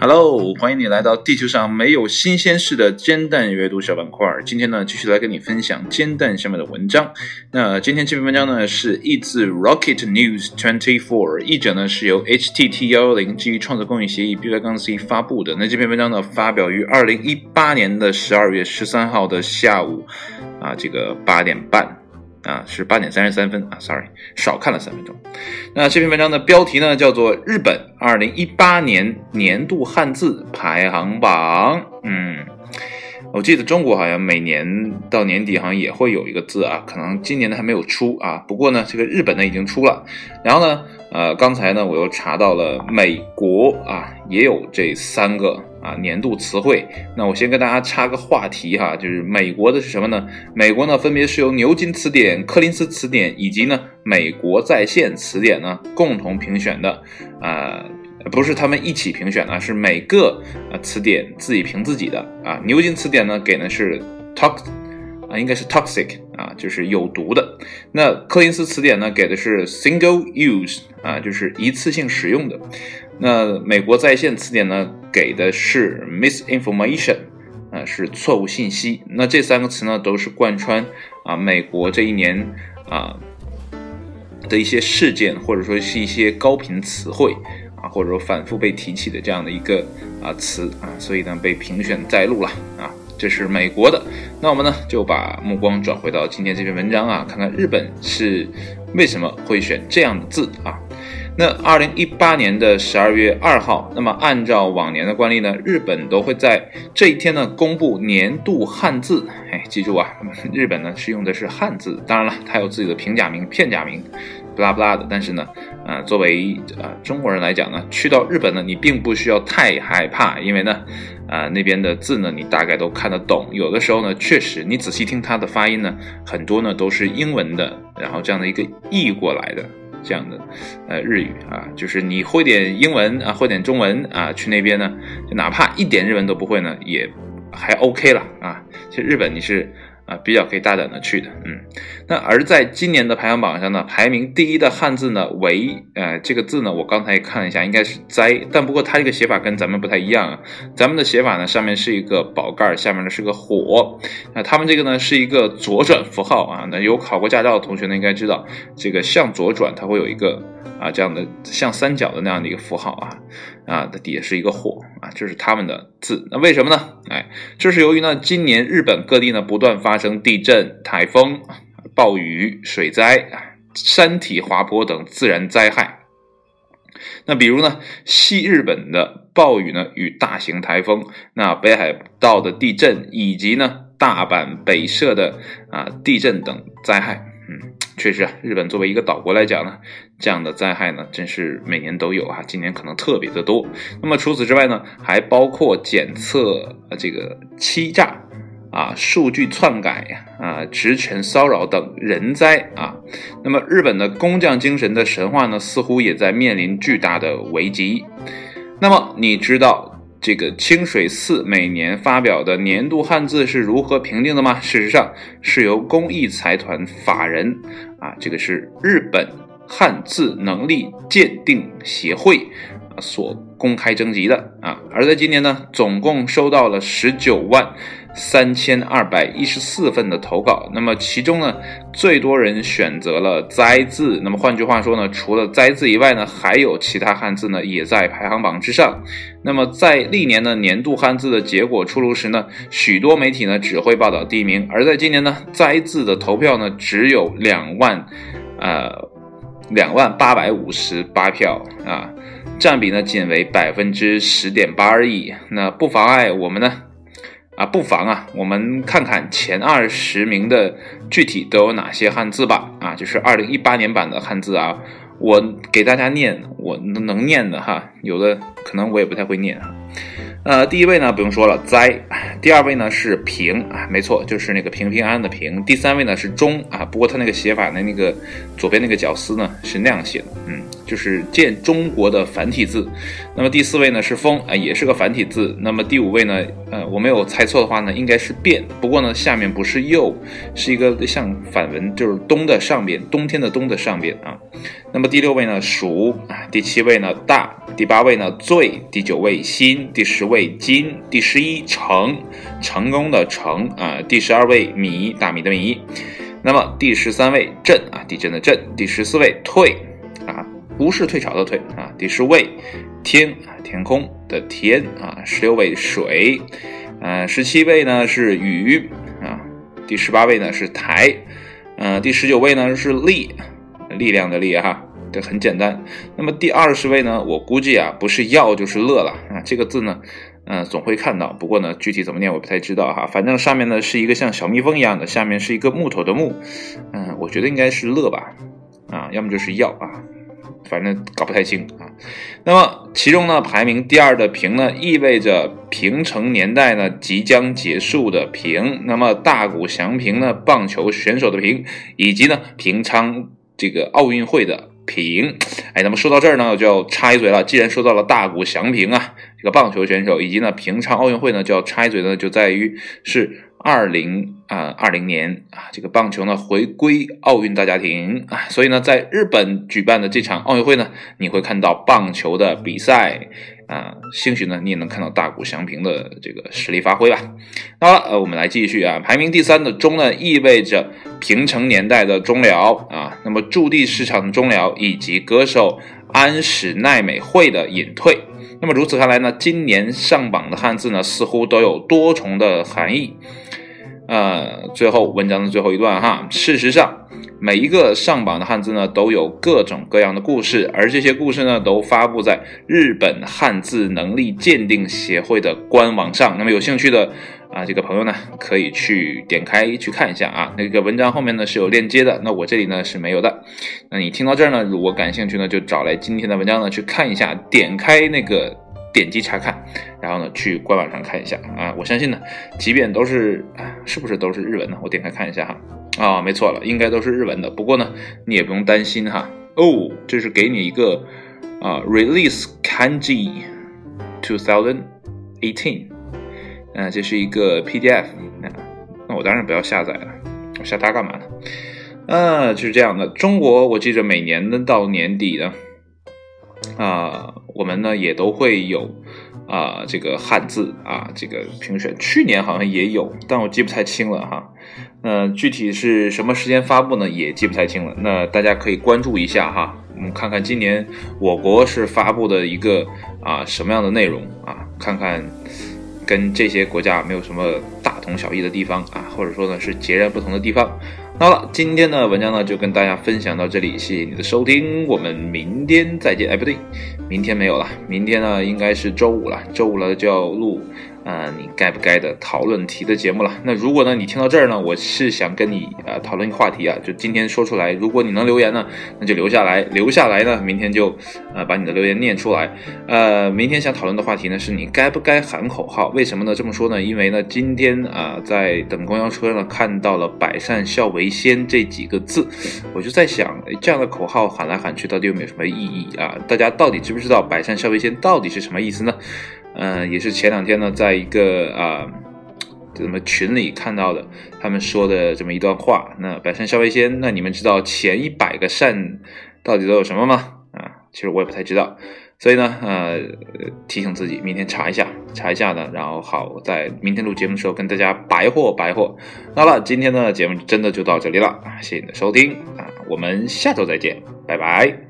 Hello，欢迎你来到地球上没有新鲜事的煎蛋阅读小板块。今天呢，继续来跟你分享煎蛋上面的文章。那今天这篇文章呢，是译自 Rocket News Twenty Four，译者呢是由 HTT 幺幺零基于创作公益协议 B Y 杠 C 发布的。那这篇文章呢，发表于二零一八年的十二月十三号的下午啊，这个八点半。啊，是八点三十三分啊，sorry，少看了三分钟。那这篇文章的标题呢，叫做《日本二零一八年年度汉字排行榜》。嗯，我记得中国好像每年到年底好像也会有一个字啊，可能今年的还没有出啊。不过呢，这个日本呢已经出了。然后呢，呃，刚才呢我又查到了美国啊，也有这三个。啊，年度词汇。那我先跟大家插个话题哈，就是美国的是什么呢？美国呢，分别是由牛津词典、柯林斯词典以及呢美国在线词典呢共同评选的。啊，不是他们一起评选的，是每个呃词典自己评自己的。啊，牛津词典呢给的是 tox，啊应该是 toxic 啊，就是有毒的。那柯林斯词典呢给的是 single use 啊，就是一次性使用的。那美国在线词典呢，给的是 misinformation，啊，是错误信息。那这三个词呢，都是贯穿啊美国这一年啊的一些事件，或者说是一些高频词汇啊，或者说反复被提起的这样的一个啊词啊，所以呢被评选在录了啊。这是美国的。那我们呢就把目光转回到今天这篇文章啊，看看日本是为什么会选这样的字啊。那二零一八年的十二月二号，那么按照往年的惯例呢，日本都会在这一天呢公布年度汉字。哎，记住啊，日本呢是用的是汉字，当然了，它有自己的平假名、片假名，不拉不拉的。但是呢，呃，作为呃中国人来讲呢，去到日本呢，你并不需要太害怕，因为呢，啊那边的字呢，你大概都看得懂。有的时候呢，确实你仔细听它的发音呢，很多呢都是英文的，然后这样的一个译过来的。这样的，呃，日语啊，就是你会点英文啊，会点中文啊，去那边呢，就哪怕一点日文都不会呢，也还 OK 了啊。其实日本你是。啊，比较可以大胆的去的，嗯，那而在今年的排行榜上呢，排名第一的汉字呢为，呃，这个字呢，我刚才也看了一下，应该是灾，但不过它这个写法跟咱们不太一样啊，咱们的写法呢，上面是一个宝盖，下面呢是个火，那他们这个呢是一个左转符号啊，那有考过驾照的同学呢应该知道，这个向左转它会有一个。啊，这样的像三角的那样的一个符号啊，啊，它底下是一个火啊，这是他们的字。那为什么呢？哎，这是由于呢，今年日本各地呢不断发生地震、台风、暴雨、水灾、山体滑坡等自然灾害。那比如呢，西日本的暴雨呢与大型台风，那北海道的地震，以及呢大阪、北涉的啊地震等灾害。嗯，确实啊，日本作为一个岛国来讲呢，这样的灾害呢，真是每年都有啊，今年可能特别的多。那么除此之外呢，还包括检测这个欺诈啊、数据篡改啊、职权骚扰等人灾啊。那么日本的工匠精神的神话呢，似乎也在面临巨大的危机。那么你知道？这个清水寺每年发表的年度汉字是如何评定的吗？事实上，是由公益财团法人啊，这个是日本汉字能力鉴定协会啊所公开征集的啊。而在今年呢，总共收到了十九万。三千二百一十四份的投稿，那么其中呢，最多人选择了“灾”字。那么换句话说呢，除了“灾”字以外呢，还有其他汉字呢，也在排行榜之上。那么在历年的年度汉字的结果出炉时呢，许多媒体呢只会报道第一名，而在今年呢，“灾”字的投票呢只有两万，呃，两万八百五十八票啊，占比呢仅为百分之十点八而已。那不妨碍我们呢。啊，不妨啊，我们看看前二十名的具体都有哪些汉字吧。啊，就是二零一八年版的汉字啊，我给大家念我能能念的哈，有的可能我也不太会念哈。呃，第一位呢不用说了，灾；第二位呢是平啊，没错，就是那个平平安安的平。第三位呢是中啊，不过他那个写法呢，那个左边那个绞丝呢是那样写的，嗯，就是见中国的繁体字。那么第四位呢是风啊，也是个繁体字。那么第五位呢，呃，我没有猜错的话呢，应该是变。不过呢，下面不是又，是一个像反文，就是冬的上边，冬天的冬的上边啊。那么第六位呢蜀啊，第七位呢大，第八位呢最，第九位辛，第十位金，第十一成，成功的成啊，第十二位米，大米的米。那么第十三位震啊，地震的震。第十四位退，不是退潮的退啊。第十位天啊，天空的天啊。十六位水，呃，十七位呢是雨啊。第十八位呢是台，呃，第十九位呢是力，力量的力哈，这很简单。那么第二十位呢，我估计啊，不是要就是乐了啊，这个字呢。嗯，总会看到，不过呢，具体怎么念我不太知道哈。反正上面呢是一个像小蜜蜂一样的，下面是一个木头的木。嗯，我觉得应该是乐吧，啊，要么就是药啊，反正搞不太清啊。那么其中呢，排名第二的平呢，意味着平成年代呢即将结束的平。那么大谷翔平呢，棒球选手的平，以及呢平昌这个奥运会的。平，哎，那么说到这儿呢，我就要插一嘴了。既然说到了大谷翔平啊，这个棒球选手，以及呢平昌奥运会呢，就要插一嘴呢，就在于是二零啊二零年啊，这个棒球呢回归奥运大家庭啊，所以呢，在日本举办的这场奥运会呢，你会看到棒球的比赛。啊，兴许呢，你也能看到大谷翔平的这个实力发挥吧。好了，呃，我们来继续啊。排名第三的中呢，意味着平成年代的中辽啊，那么驻地市场的中辽以及歌手安史奈美惠的隐退。那么如此看来呢，今年上榜的汉字呢，似乎都有多重的含义。呃，最后文章的最后一段哈，事实上。每一个上榜的汉字呢，都有各种各样的故事，而这些故事呢，都发布在日本汉字能力鉴定协会的官网上。那么有兴趣的啊，这个朋友呢，可以去点开去看一下啊。那个文章后面呢是有链接的，那我这里呢是没有的。那你听到这儿呢，如果感兴趣呢，就找来今天的文章呢去看一下，点开那个点击查看，然后呢去官网上看一下啊。我相信呢，即便都是，是不是都是日文呢？我点开看一下哈。啊，没错了，应该都是日文的。不过呢，你也不用担心哈。哦，这是给你一个啊，Release Kanji 2018，嗯，这是一个 PDF。那我当然不要下载了，我下它干嘛呢？啊，就是这样的。中国，我记着每年的到年底呢，啊，我们呢也都会有啊这个汉字啊这个评选。去年好像也有，但我记不太清了哈。呃，具体是什么时间发布呢？也记不太清了。那大家可以关注一下哈，我们看看今年我国是发布的一个啊什么样的内容啊？看看跟这些国家没有什么大同小异的地方啊，或者说呢是截然不同的地方。好了，今天的文章呢就跟大家分享到这里，谢谢你的收听，我们明天再见。哎，不对，明天没有了，明天呢应该是周五了，周五了就要录。呃，你该不该的讨论题的节目了？那如果呢，你听到这儿呢，我是想跟你呃讨论一个话题啊，就今天说出来。如果你能留言呢，那就留下来，留下来呢，明天就呃把你的留言念出来。呃，明天想讨论的话题呢，是你该不该喊口号？为什么呢？这么说呢？因为呢，今天啊，在等公交车呢，看到了“百善孝为先”这几个字，我就在想，这样的口号喊来喊去，到底有没有什么意义啊？大家到底知不知道“百善孝为先”到底是什么意思呢？嗯，也是前两天呢，在一个啊，怎么群里看到的，他们说的这么一段话。那百善孝为先，那你们知道前一百个善到底都有什么吗？啊，其实我也不太知道，所以呢，呃，提醒自己明天查一下，查一下呢，然后好在明天录节目的时候跟大家白货白货。好了，今天的节目真的就到这里了，谢谢你的收听啊，我们下周再见，拜拜。